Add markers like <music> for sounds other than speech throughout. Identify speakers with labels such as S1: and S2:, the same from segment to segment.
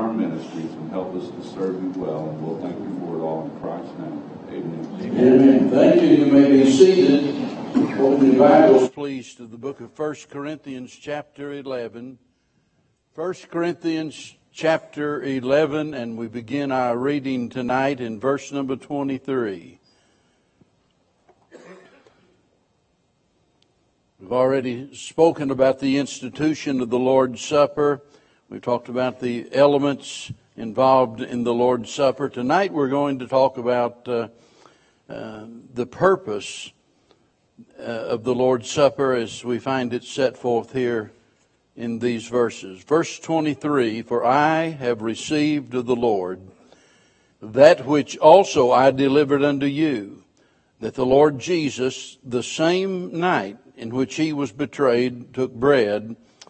S1: our ministries and help us to serve you well. And we'll thank you for it all in Christ's name. Amen.
S2: Amen. Thank you. You may be seated. Open your Bibles.
S3: Please to the book of 1 Corinthians chapter 11. 1 Corinthians chapter 11 and we begin our reading tonight in verse number 23. We've already spoken about the institution of the Lord's Supper. We've talked about the elements involved in the Lord's Supper. Tonight we're going to talk about uh, uh, the purpose uh, of the Lord's Supper as we find it set forth here in these verses. Verse 23 For I have received of the Lord that which also I delivered unto you, that the Lord Jesus, the same night in which he was betrayed, took bread,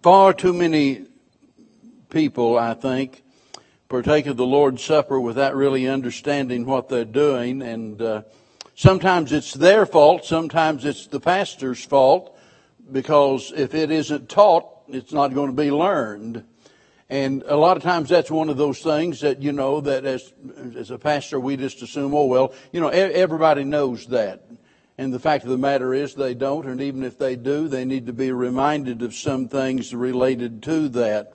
S3: Far too many people, I think, partake of the Lord's Supper without really understanding what they're doing. And uh, sometimes it's their fault, sometimes it's the pastor's fault, because if it isn't taught, it's not going to be learned. And a lot of times that's one of those things that, you know, that as, as a pastor, we just assume, oh, well, you know, everybody knows that. And the fact of the matter is they don't, and even if they do, they need to be reminded of some things related to that.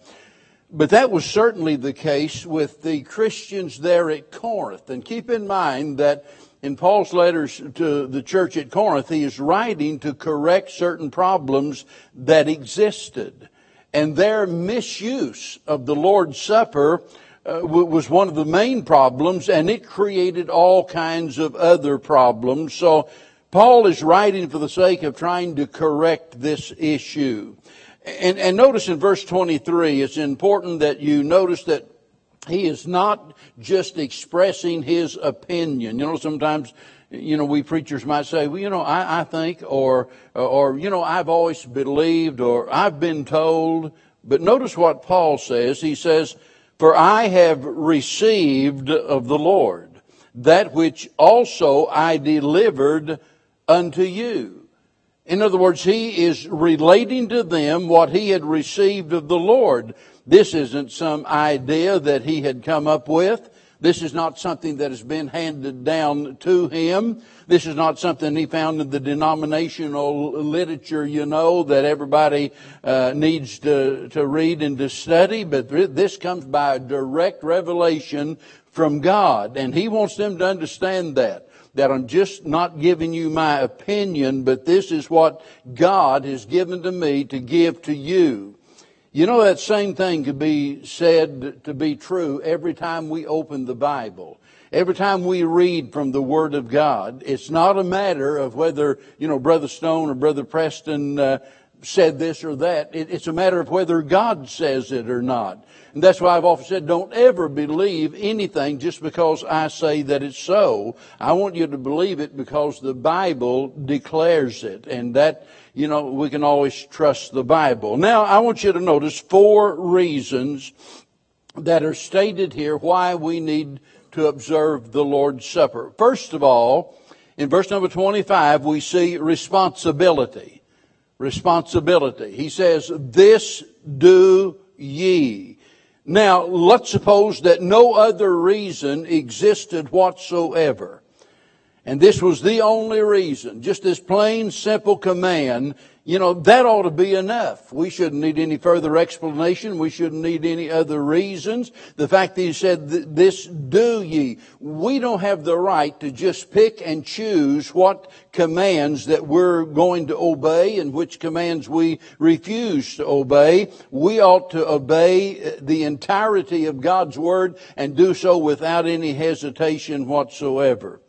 S3: But that was certainly the case with the Christians there at Corinth. And keep in mind that in Paul's letters to the church at Corinth, he is writing to correct certain problems that existed. And their misuse of the Lord's Supper uh, was one of the main problems, and it created all kinds of other problems. So Paul is writing for the sake of trying to correct this issue. And, and notice in verse 23, it's important that you notice that he is not just expressing his opinion. You know, sometimes, you know, we preachers might say, well, you know, I, I think, or, or, you know, I've always believed, or I've been told. But notice what Paul says. He says, for I have received of the Lord that which also I delivered unto you. In other words, he is relating to them what he had received of the Lord. This isn't some idea that he had come up with. This is not something that has been handed down to him. This is not something he found in the denominational literature, you know, that everybody uh, needs to, to read and to study. But this comes by a direct revelation from God. And he wants them to understand that that I'm just not giving you my opinion, but this is what God has given to me to give to you. You know, that same thing could be said to be true every time we open the Bible. Every time we read from the Word of God, it's not a matter of whether, you know, Brother Stone or Brother Preston uh, said this or that. It, it's a matter of whether God says it or not. And that's why I've often said, don't ever believe anything just because I say that it's so. I want you to believe it because the Bible declares it. And that, you know, we can always trust the Bible. Now, I want you to notice four reasons that are stated here why we need to observe the Lord's Supper. First of all, in verse number 25, we see responsibility. Responsibility. He says, this do ye. Now, let's suppose that no other reason existed whatsoever. And this was the only reason, just this plain, simple command, you know, that ought to be enough. We shouldn't need any further explanation. We shouldn't need any other reasons. The fact that he said, this do ye. We don't have the right to just pick and choose what commands that we're going to obey and which commands we refuse to obey. We ought to obey uh, the entirety of God's word and do so without any hesitation whatsoever.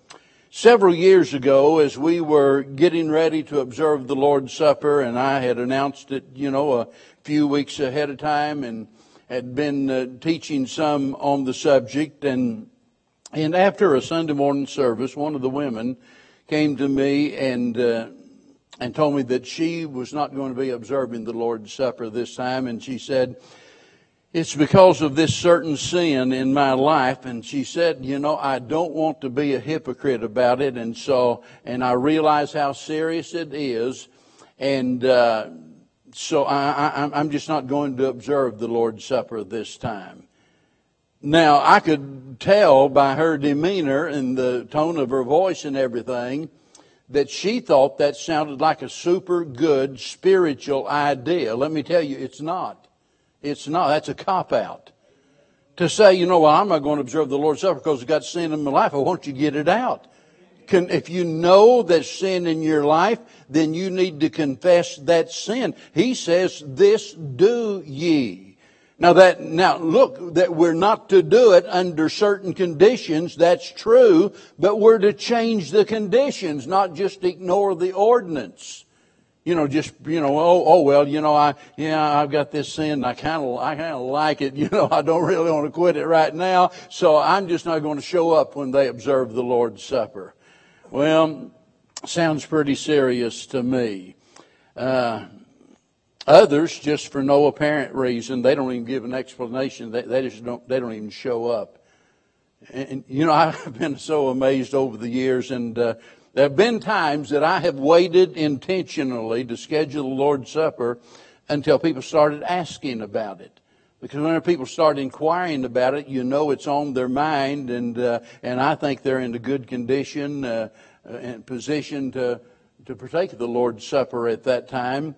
S3: Several years ago, as we were getting ready to observe the Lord's Supper, and I had announced it, you know, a few weeks ahead of time and had been uh, teaching some on the subject. And, and after a Sunday morning service, one of the women came to me and, uh, and told me that she was not going to be observing the Lord's Supper this time. And she said, it's because of this certain sin in my life. And she said, you know, I don't want to be a hypocrite about it. And so, and I realize how serious it is. And, uh, so I, I, I'm just not going to observe the Lord's Supper this time. Now, I could tell by her demeanor and the tone of her voice and everything that she thought that sounded like a super good spiritual idea. Let me tell you, it's not. It's not. That's a cop out. To say, you know, well, I'm not going to observe the Lord's Supper because I've got sin in my life. I want you to get it out. Can, if you know there's sin in your life, then you need to confess that sin. He says, this do ye. Now that, now look, that we're not to do it under certain conditions, that's true, but we're to change the conditions, not just ignore the ordinance you know, just you know, oh, oh well, you know, I yeah, I've got this sin. I kind of, I kind of like it. <laughs> You know, I don't really want to quit it right now, so I'm just not going to show up when they observe the Lord's Supper. Well, sounds pretty serious to me. Uh, others, just for no apparent reason, they don't even give an explanation. They, they just don't. They don't even show up. And, and you know, <laughs> I've been so amazed over the years, and. Uh, there have been times that I have waited intentionally to schedule the Lord's Supper until people started asking about it. Because when people start inquiring about it, you know it's on their mind, and uh, and I think they're in a good condition uh, and position to to partake of the Lord's Supper at that time.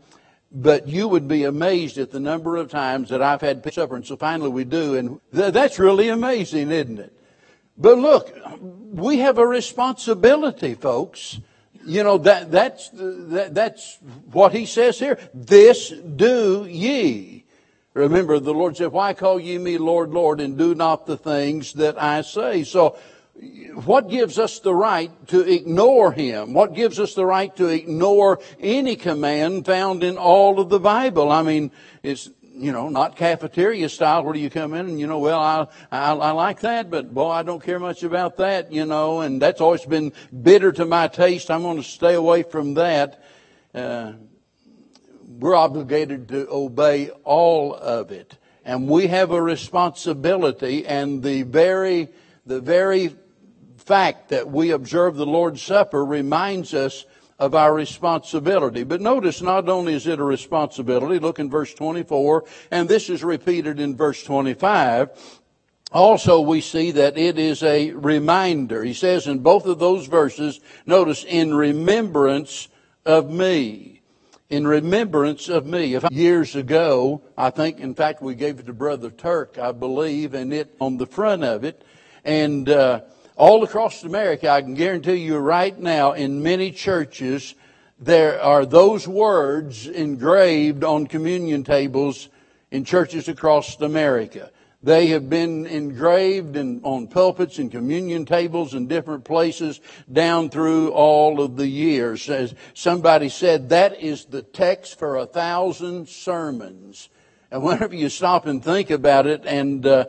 S3: But you would be amazed at the number of times that I've had supper, and so finally we do, and th- that's really amazing, isn't it? But look, we have a responsibility, folks. You know, that, that's, that, that's what he says here. This do ye. Remember, the Lord said, Why call ye me Lord, Lord, and do not the things that I say? So, what gives us the right to ignore him? What gives us the right to ignore any command found in all of the Bible? I mean, it's you know, not cafeteria style where you come in and, you know, well, I, I, I like that, but boy, I don't care much about that, you know, and that's always been bitter to my taste. I'm going to stay away from that. Uh, we're obligated to obey all of it. And we have a responsibility and the very, the very fact that we observe the Lord's Supper reminds us of our responsibility. But notice not only is it a responsibility, look in verse 24, and this is repeated in verse 25, also we see that it is a reminder. He says in both of those verses, notice, in remembrance of me. In remembrance of me. If years ago, I think, in fact, we gave it to Brother Turk, I believe, and it on the front of it. And, uh, all across America, I can guarantee you right now, in many churches, there are those words engraved on communion tables in churches across America. They have been engraved in, on pulpits and communion tables in different places down through all of the years. As somebody said, that is the text for a thousand sermons. And whenever you stop and think about it, and uh,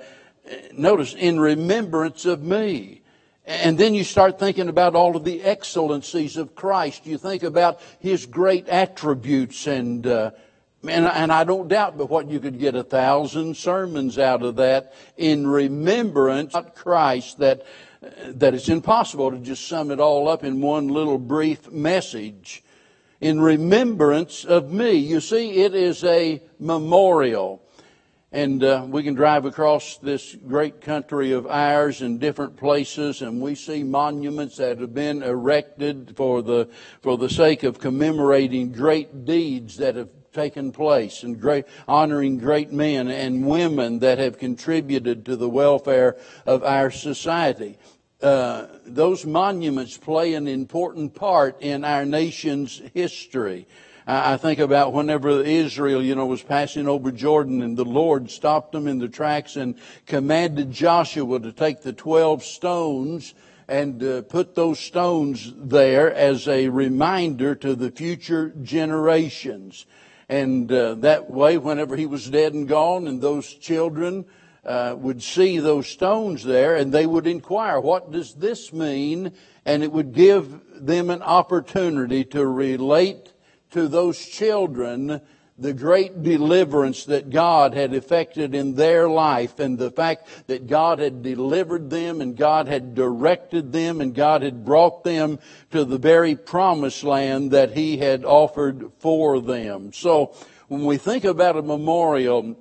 S3: notice, in remembrance of me. And then you start thinking about all of the excellencies of Christ. You think about His great attributes and, uh, and, and I don't doubt but what you could get a thousand sermons out of that in remembrance of Christ that, that it's impossible to just sum it all up in one little brief message. In remembrance of me. You see, it is a memorial. And uh, we can drive across this great country of ours in different places, and we see monuments that have been erected for the for the sake of commemorating great deeds that have taken place and great honoring great men and women that have contributed to the welfare of our society. Uh, those monuments play an important part in our nation's history. I think about whenever Israel, you know, was passing over Jordan and the Lord stopped them in the tracks and commanded Joshua to take the 12 stones and uh, put those stones there as a reminder to the future generations. And uh, that way, whenever he was dead and gone, and those children uh, would see those stones there, and they would inquire, What does this mean? And it would give them an opportunity to relate to those children the great deliverance that God had effected in their life and the fact that God had delivered them and God had directed them and God had brought them to the very promised land that He had offered for them. So when we think about a memorial,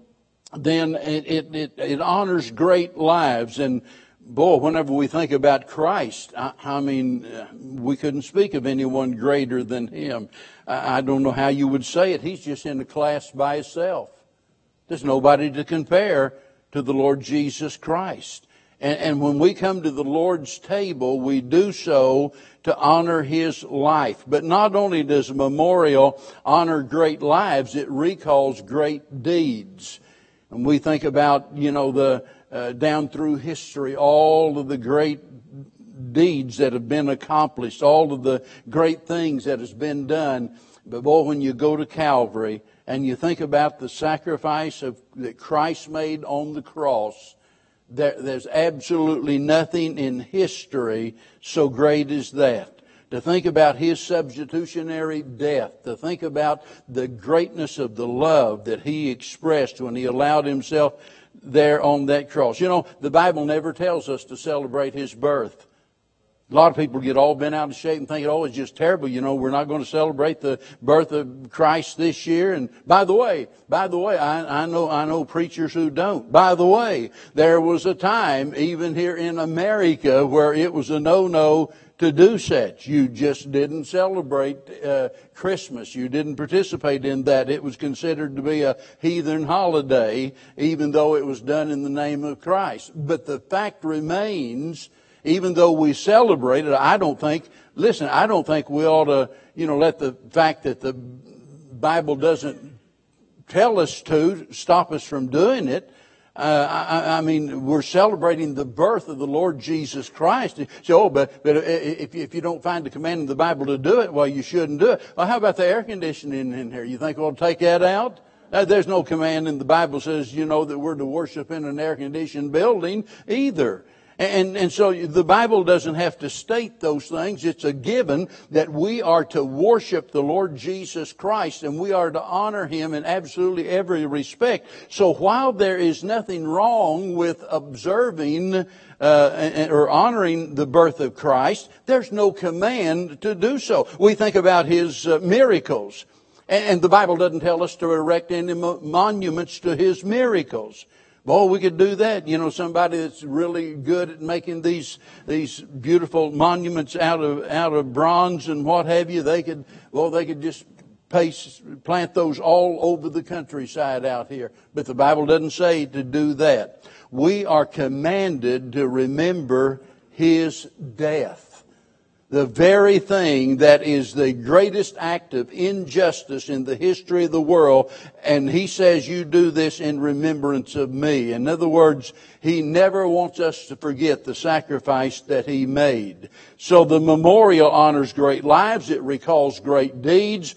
S3: then it, it, it, honors great lives and boy, whenever we think about Christ, I, I, mean, uh, we couldn't speak of anyone greater than him. I, I don't know how you would say it. He's just in a class by himself. There's nobody to compare to the Lord Jesus Christ. And, and when we come to the Lord's table, we do so to honor his life. But not only does a memorial honor great lives, it recalls great deeds. And we think about, you know, the, uh, down through history all of the great deeds that have been accomplished, all of the great things that has been done. But boy, when you go to Calvary and you think about the sacrifice of, that Christ made on the cross, there, there's absolutely nothing in history so great as that to think about his substitutionary death, to think about the greatness of the love that he expressed when he allowed himself there on that cross. You know, the Bible never tells us to celebrate his birth. A lot of people get all bent out of shape and think, oh, it's just terrible. You know, we're not going to celebrate the birth of Christ this year. And by the way, by the way, I, I know, I know preachers who don't. By the way, there was a time, even here in America, where it was a no-no to do such. You just didn't celebrate uh, Christmas. You didn't participate in that. It was considered to be a heathen holiday, even though it was done in the name of Christ. But the fact remains, even though we celebrate it, I don't think, listen, I don't think we ought to, you know, let the fact that the Bible doesn't tell us to stop us from doing it. Uh, I, I, mean, we're celebrating the birth of the Lord Jesus Christ. So, oh, but, but if, if you don't find the command in the Bible to do it, well, you shouldn't do it. Well, how about the air conditioning in here? You think we'll take that out? Uh, there's no command in the Bible says, you know, that we're to worship in an air conditioned building either. And, and so the Bible doesn't have to state those things. It's a given that we are to worship the Lord Jesus Christ and we are to honor Him in absolutely every respect. So while there is nothing wrong with observing uh, or honoring the birth of Christ, there's no command to do so. We think about His uh, miracles. And the Bible doesn't tell us to erect any monuments to His miracles. Boy, we could do that. You know, somebody that's really good at making these these beautiful monuments out of out of bronze and what have you. They could, well, they could just paste, plant those all over the countryside out here. But the Bible doesn't say to do that. We are commanded to remember His death the very thing that is the greatest act of injustice in the history of the world. And he says, you do this in remembrance of me. In other words, he never wants us to forget the sacrifice that he made. So the memorial honors great lives. It recalls great deeds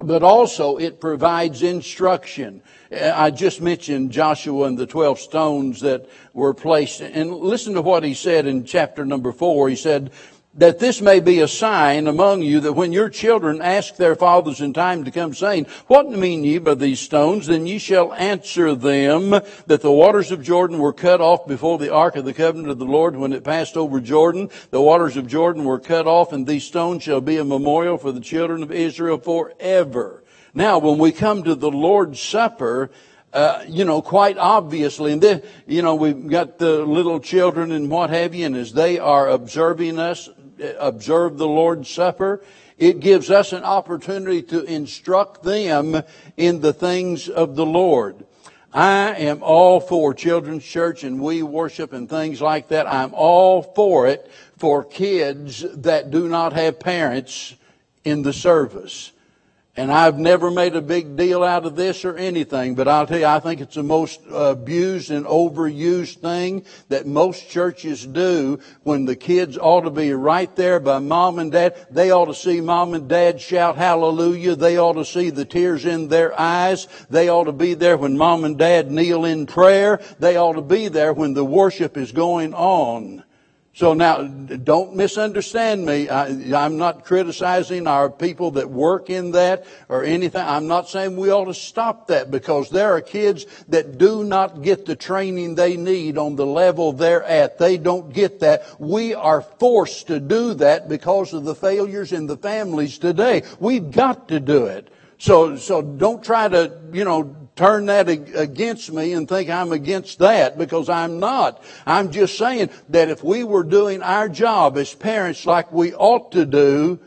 S3: but also it provides instruction. I just mentioned Joshua and the 12 stones that were placed. And listen to what he said in chapter number four. He said, that this may be a sign among you that when your children ask their fathers in time to come saying, What mean ye by these stones? Then ye shall answer them that the waters of Jordan were cut off before the ark of the covenant of the Lord when it passed over Jordan. The waters of Jordan were cut off and these stones shall be a memorial for the children of Israel forever. Now, when we come to the Lord's Supper, uh, you know, quite obviously, and then, you know, we've got the little children and what have you, and as they are observing us, observe the Lord's Supper, it gives us an opportunity to instruct them in the things of the Lord. I am all for children's church and we worship and things like that. I'm all for it for kids that do not have parents in the service. And I've never made a big deal out of this or anything, but I'll tell you, I think it's the most abused and overused thing that most churches do when the kids ought to be right there by mom and dad. They ought to see mom and dad shout hallelujah. They ought to see the tears in their eyes. They ought to be there when mom and dad kneel in prayer. They ought to be there when the worship is going on. So now, don't misunderstand me. I, am not criticizing our people that work in that or anything. I'm not saying we ought to stop that because there are kids that do not get the training they need on the level they're at. They don't get that. We are forced to do that because of the failures in the families today. We've got to do it. So, so don't try to, you know, turn that against me and think I'm against that because I'm not. I'm just saying that if we were doing our job as parents like we ought to do,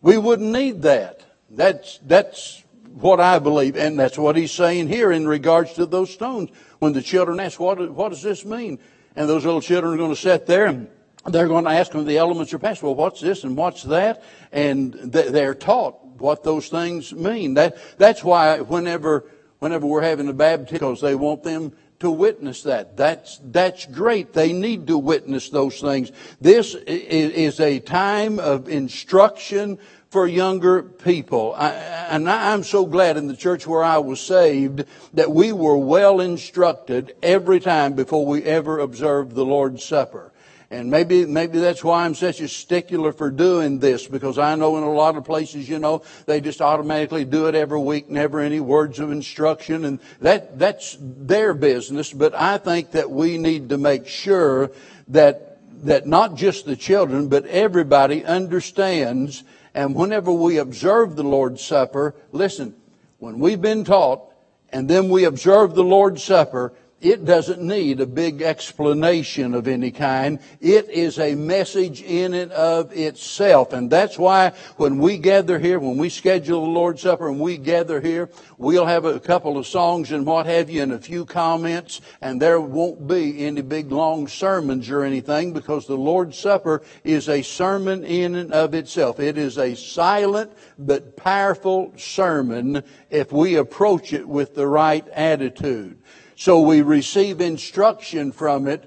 S3: we wouldn't need that. That's, that's what I believe. And that's what he's saying here in regards to those stones. When the children ask, what, what does this mean? And those little children are going to sit there and they're going to ask them the elements are passed. Well, what's this and what's that? And they're taught what those things mean. That, that's why whenever whenever we're having a baptism because they want them to witness that. That's, that's great. They need to witness those things. This is a time of instruction for younger people. I, and I'm so glad in the church where I was saved that we were well instructed every time before we ever observed the Lord's Supper. And maybe, maybe that's why I'm such a stickler for doing this, because I know in a lot of places, you know, they just automatically do it every week, never any words of instruction, and that, that's their business. But I think that we need to make sure that, that not just the children, but everybody understands, and whenever we observe the Lord's Supper, listen, when we've been taught, and then we observe the Lord's Supper, it doesn't need a big explanation of any kind. It is a message in and of itself. And that's why when we gather here, when we schedule the Lord's Supper and we gather here, we'll have a couple of songs and what have you and a few comments and there won't be any big long sermons or anything because the Lord's Supper is a sermon in and of itself. It is a silent but powerful sermon if we approach it with the right attitude. So we receive instruction from it.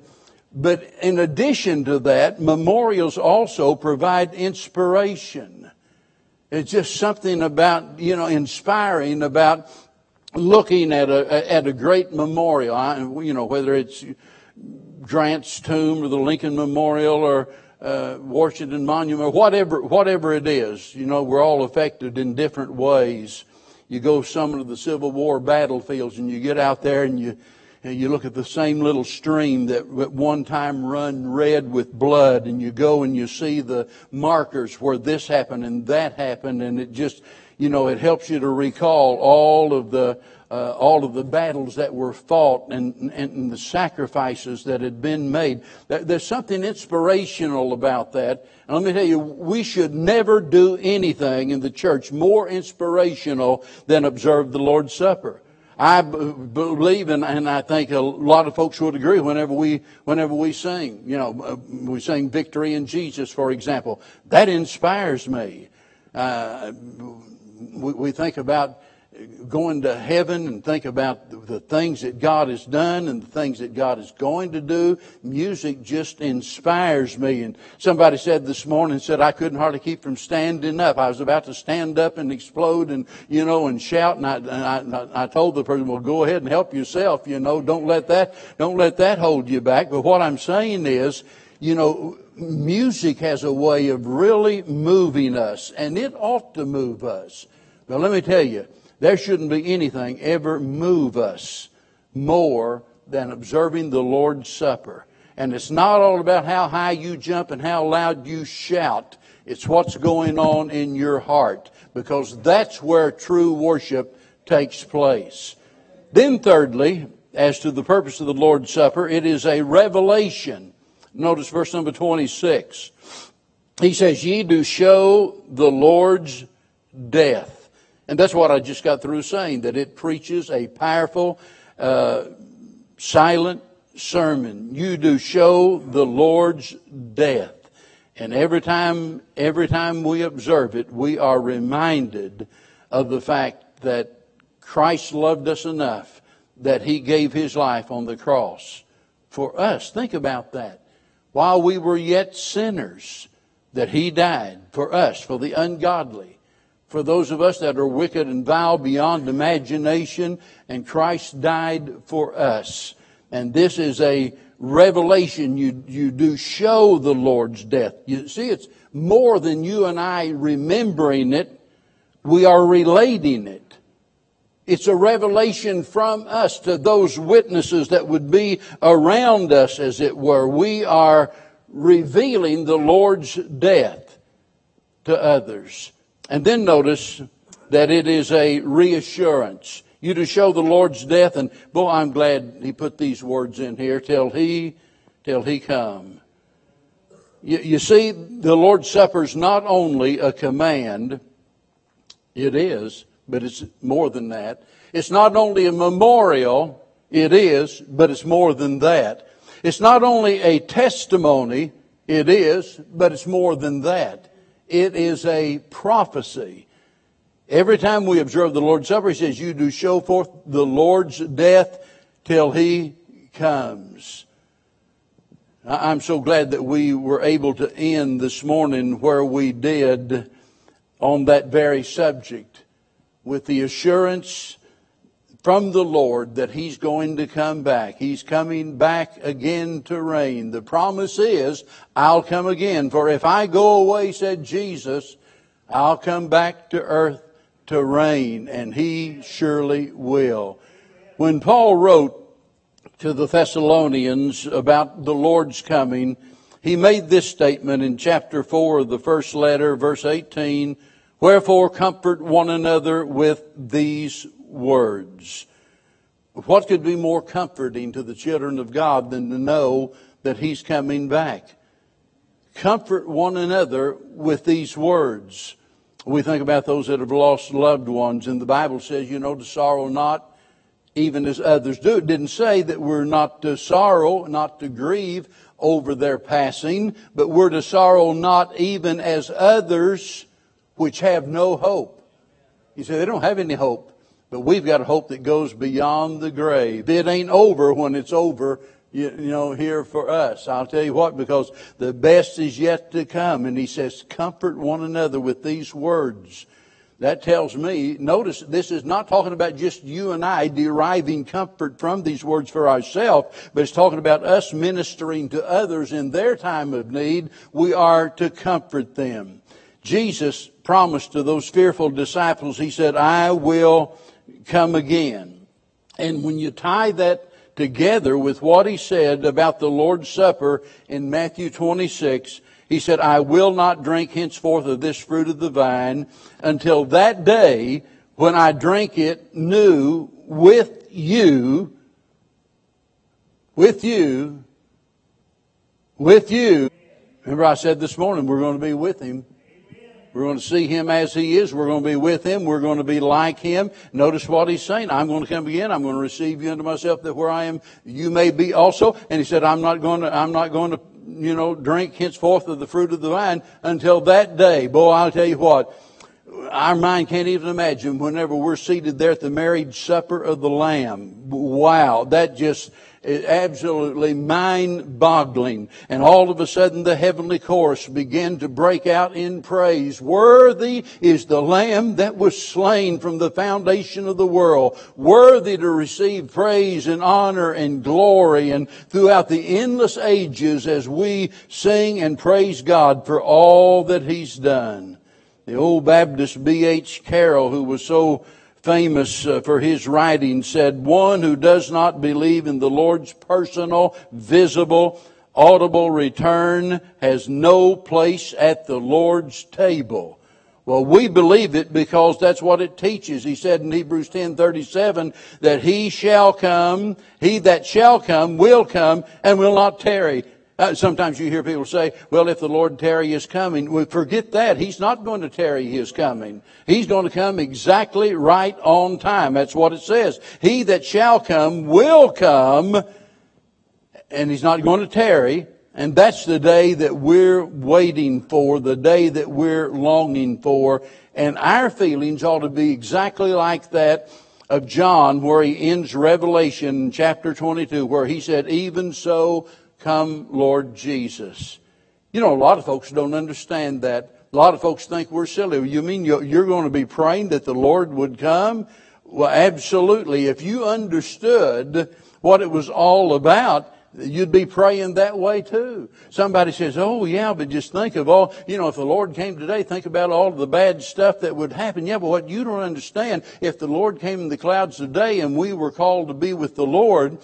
S3: But in addition to that, memorials also provide inspiration. It's just something about, you know, inspiring about looking at a, at a great memorial. You know, whether it's Grant's tomb or the Lincoln Memorial or uh, Washington Monument whatever, whatever it is. You know, we're all affected in different ways you go some of the Civil War battlefields and you get out there and you, and you look at the same little stream that at one time run red with blood and you go and you see the markers where this happened and that happened and it just, you know, it helps you to recall all of the, uh, all of the battles that were fought and, and the sacrifices that had been made. There's something inspirational about that. And let me tell you, we should never do anything in the church more inspirational than observe the Lord's Supper. I believe, and, and I think a lot of folks would agree whenever we, whenever we sing, you know, uh, we sing Victory in Jesus, for example. That inspires me. Uh, we, we think about going to heaven and think about the things that God has done and the things that God is going to do. Music just inspires me. And somebody said this morning, said I couldn't hardly keep from standing up. I was about to stand up and explode and, you know, and shout. And I, and I, I told the person, well, go ahead and help yourself. You know, don't let that, don't let that hold you back. But what I'm saying is, you know, music has a way of really moving us and it ought to move us. But let me tell you, there shouldn't be anything ever move us more than observing the Lord's Supper. And it's not all about how high you jump and how loud you shout. It's what's going on in your heart because that's where true worship takes place. Then thirdly, as to the purpose of the Lord's Supper, it is a revelation. Notice verse number 26. He says, Ye do show the Lord's death and that's what I just got through saying, that it preaches a powerful, uh, silent sermon. You do show the Lord's death. And every time, every time we observe it, we are reminded of the fact that Christ loved us enough that he gave his life on the cross for us. Think about that. While we were yet sinners, that he died for us, for the ungodly, for those of us that are wicked and vile beyond imagination, and Christ died for us. And this is a revelation. You, you do show the Lord's death. You see, it's more than you and I remembering it. We are relating it. It's a revelation from us to those witnesses that would be around us, as it were. We are revealing the Lord's death to others. And then notice that it is a reassurance. You to show the Lord's death, and boy, I'm glad he put these words in here, till he, till he come. You, you see, the Lord's Supper is not only a command, it is, but it's more than that. It's not only a memorial, it is, but it's more than that. It's not only a testimony, it is, but it's more than that. It is a prophecy. Every time we observe the Lord's Supper, he says, You do show forth the Lord's death till he comes. I'm so glad that we were able to end this morning where we did on that very subject with the assurance from the Lord that He's going to come back. He's coming back again to reign. The promise is, I'll come again. For if I go away, said Jesus, I'll come back to earth to reign, and He surely will. When Paul wrote to the Thessalonians about the Lord's coming, he made this statement in chapter 4 of the first letter, verse 18 Wherefore comfort one another with these words. What could be more comforting to the children of God than to know that He's coming back? Comfort one another with these words. We think about those that have lost loved ones, and the Bible says, you know, to sorrow not even as others do. It didn't say that we're not to sorrow, not to grieve over their passing, but we're to sorrow not even as others which have no hope. You say they don't have any hope, but we've got a hope that goes beyond the grave. It ain't over when it's over, you, you know, here for us. I'll tell you what, because the best is yet to come. And he says, comfort one another with these words. That tells me, notice this is not talking about just you and I deriving comfort from these words for ourselves, but it's talking about us ministering to others in their time of need. We are to comfort them. Jesus promised to those fearful disciples, He said, I will come again. And when you tie that together with what He said about the Lord's Supper in Matthew 26, He said, I will not drink henceforth of this fruit of the vine until that day when I drink it new with you, with you, with you. Remember I said this morning we're going to be with Him we're going to see him as he is. We're going to be with him. We're going to be like him. Notice what he's saying. I'm going to come again. I'm going to receive you unto myself that where I am, you may be also. And he said, I'm not going to, I'm not going to, you know, drink henceforth of the fruit of the vine until that day. Boy, I'll tell you what. Our mind can't even imagine whenever we're seated there at the marriage supper of the Lamb. Wow. That just, is absolutely mind boggling. And all of a sudden the heavenly chorus began to break out in praise. Worthy is the Lamb that was slain from the foundation of the world. Worthy to receive praise and honor and glory and throughout the endless ages as we sing and praise God for all that He's done. The old Baptist B.H. Carroll, who was so famous uh, for his writing, said, One who does not believe in the Lord's personal, visible, audible return has no place at the Lord's table. Well, we believe it because that's what it teaches. He said in Hebrews 10:37 that he shall come, he that shall come will come and will not tarry. Uh, sometimes you hear people say, well, if the Lord tarry is coming, we forget that. He's not going to tarry his coming. He's going to come exactly right on time. That's what it says. He that shall come will come, and he's not going to tarry. And that's the day that we're waiting for, the day that we're longing for. And our feelings ought to be exactly like that of John, where he ends Revelation chapter 22, where he said, Even so, come Lord Jesus. You know, a lot of folks don't understand that. A lot of folks think we're silly. You mean you're going to be praying that the Lord would come? Well, absolutely. If you understood what it was all about, you'd be praying that way too. Somebody says, oh yeah, but just think of all, you know, if the Lord came today, think about all the bad stuff that would happen. Yeah, but what you don't understand, if the Lord came in the clouds today and we were called to be with the Lord,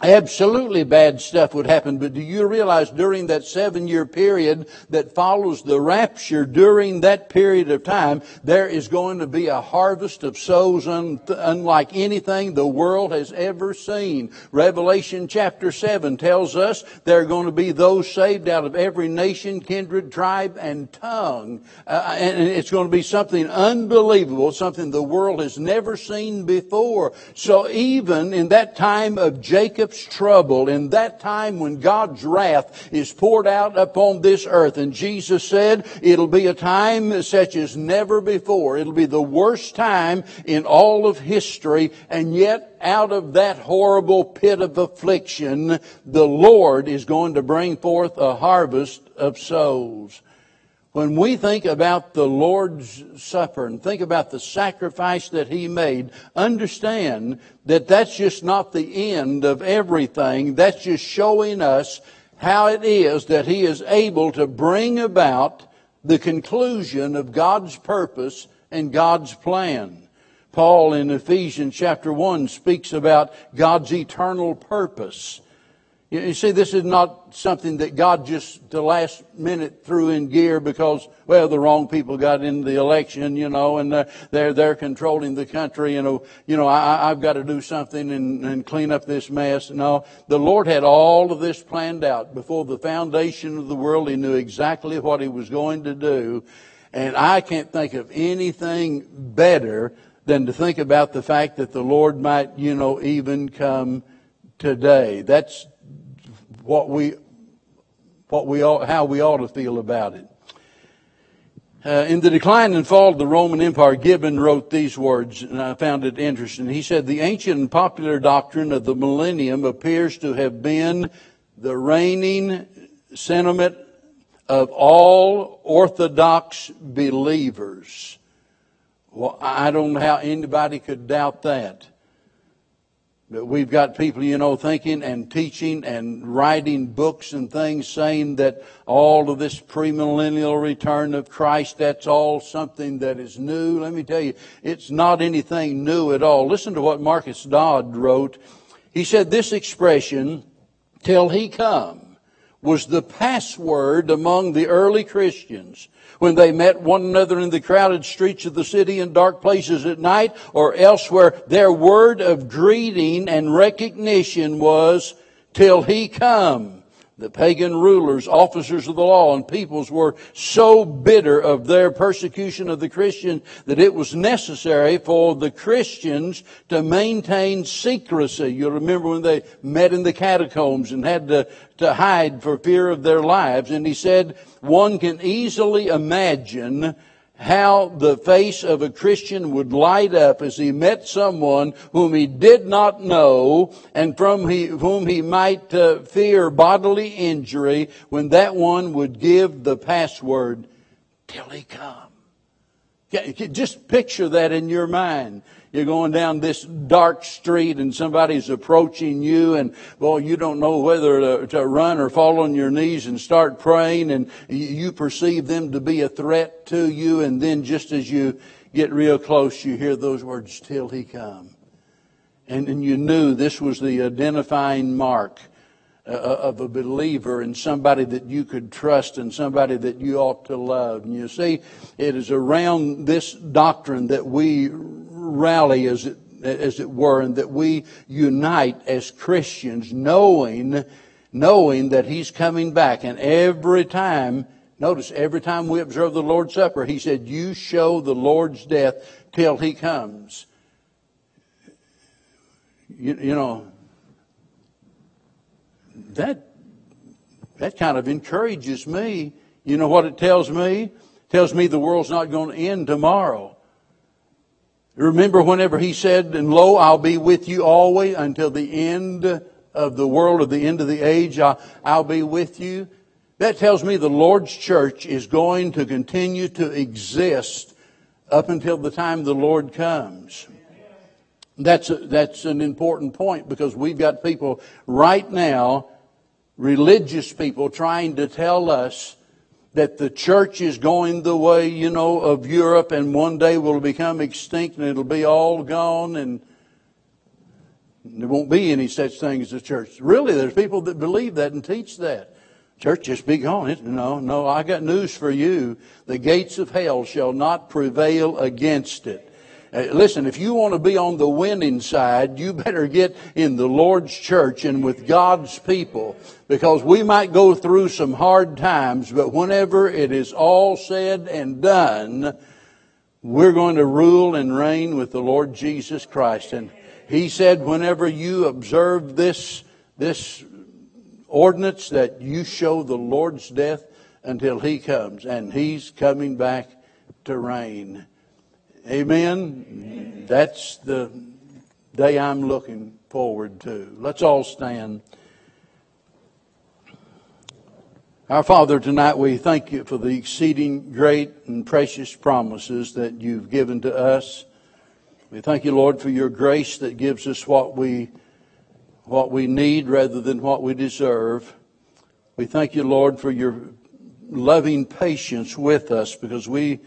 S3: Absolutely bad stuff would happen, but do you realize during that seven year period that follows the rapture, during that period of time, there is going to be a harvest of souls un- unlike anything the world has ever seen. Revelation chapter 7 tells us there are going to be those saved out of every nation, kindred, tribe, and tongue. Uh, and it's going to be something unbelievable, something the world has never seen before. So even in that time of Jacob Jacob's trouble in that time when God's wrath is poured out upon this earth. And Jesus said it'll be a time such as never before. It'll be the worst time in all of history. And yet out of that horrible pit of affliction, the Lord is going to bring forth a harvest of souls. When we think about the Lord's Supper and think about the sacrifice that He made, understand that that's just not the end of everything. That's just showing us how it is that He is able to bring about the conclusion of God's purpose and God's plan. Paul in Ephesians chapter 1 speaks about God's eternal purpose. You see, this is not something that God just the last minute threw in gear because, well, the wrong people got in the election, you know, and they're they're controlling the country. You know, you know, I, I've got to do something and, and clean up this mess. No, the Lord had all of this planned out before the foundation of the world. He knew exactly what He was going to do, and I can't think of anything better than to think about the fact that the Lord might, you know, even come today. That's what we, what we ought, how we ought to feel about it. Uh, in the decline and fall of the Roman Empire, Gibbon wrote these words, and I found it interesting. He said, The ancient and popular doctrine of the millennium appears to have been the reigning sentiment of all Orthodox believers. Well, I don't know how anybody could doubt that. We've got people, you know, thinking and teaching and writing books and things saying that all of this premillennial return of Christ, that's all something that is new. Let me tell you, it's not anything new at all. Listen to what Marcus Dodd wrote. He said this expression, till he come, was the password among the early Christians when they met one another in the crowded streets of the city in dark places at night or elsewhere, their word of greeting and recognition was, till he come. The pagan rulers, officers of the law, and peoples were so bitter of their persecution of the Christian that it was necessary for the Christians to maintain secrecy. You remember when they met in the catacombs and had to, to hide for fear of their lives. And he said, one can easily imagine how the face of a Christian would light up as he met someone whom he did not know and from he, whom he might uh, fear bodily injury when that one would give the password till he come. Just picture that in your mind. You're going down this dark street and somebody's approaching you and, well, you don't know whether to, to run or fall on your knees and start praying and you perceive them to be a threat to you and then just as you get real close, you hear those words, till he come. And, and you knew this was the identifying mark Uh, uh, of a believer and somebody that you could trust and somebody that you ought to love. And you see, it is around this doctrine that we rally, as it, as it were, and that we unite as Christians, knowing, knowing that He's coming back. And every time, notice, every time we observe the Lord's Supper, He said, You show the Lord's death till He comes. You, you know, that that kind of encourages me. You know what it tells me? It tells me the world's not going to end tomorrow. Remember whenever he said, and lo, I'll be with you always until the end of the world, or the end of the age, I'll, I'll be with you. That tells me the Lord's church is going to continue to exist up until the time the Lord comes. That's, a, that's an important point because we've got people right now, religious people, trying to tell us that the church is going the way, you know, of Europe and one day will become extinct and it'll be all gone and there won't be any such thing as a church. Really, there's people that believe that and teach that. Church just be gone. No, no, I got news for you. The gates of hell shall not prevail against it. Uh, listen, if you want to be on the winning side, you <laughs> better get in the Lord's church and with God's people because we might go through some hard times, but whenever it is all said and done, we're going to rule and reign with the Lord Jesus Christ. And He said, whenever you observe this, this ordinance that you show the Lord's death until He comes, and He's coming back to reign. Amen. That's the day I'm looking forward to. Let's all stand. Our Father, tonight we thank you for the exceeding great and precious promises that you've given to us. We thank you, Lord, for your grace that gives us what we, what we need rather than what we deserve. We thank you, Lord, for your loving patience with us because we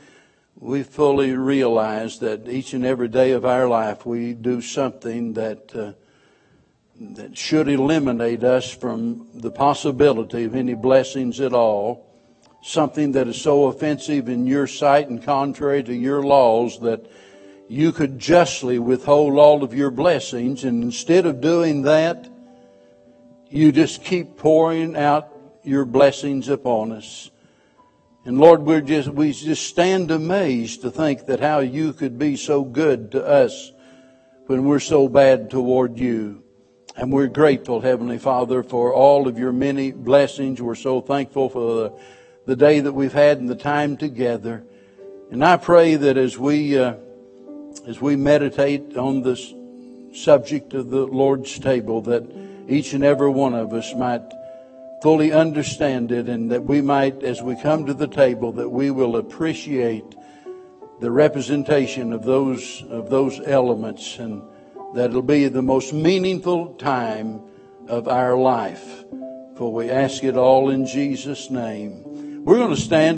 S3: we fully realize that each and every day of our life we do something that uh, that should eliminate us from the possibility of any blessings at all. Something that is so offensive in your sight and contrary to your laws that you could justly withhold all of your blessings, and instead of doing that, you just keep pouring out your blessings upon us. And Lord, we're just, we just stand amazed to think that how you could be so good to us when we're so bad toward you. And we're grateful, Heavenly Father, for all of your many blessings. We're so thankful for the, the day that we've had and the time together. And I pray that as we, uh, as we meditate on this subject of the Lord's table, that each and every one of us might fully understand it and that we might, as we come to the table, that we will appreciate the representation of those, of those elements and that it'll be the most meaningful time of our life. For we ask it all in Jesus' name. We're going to stand.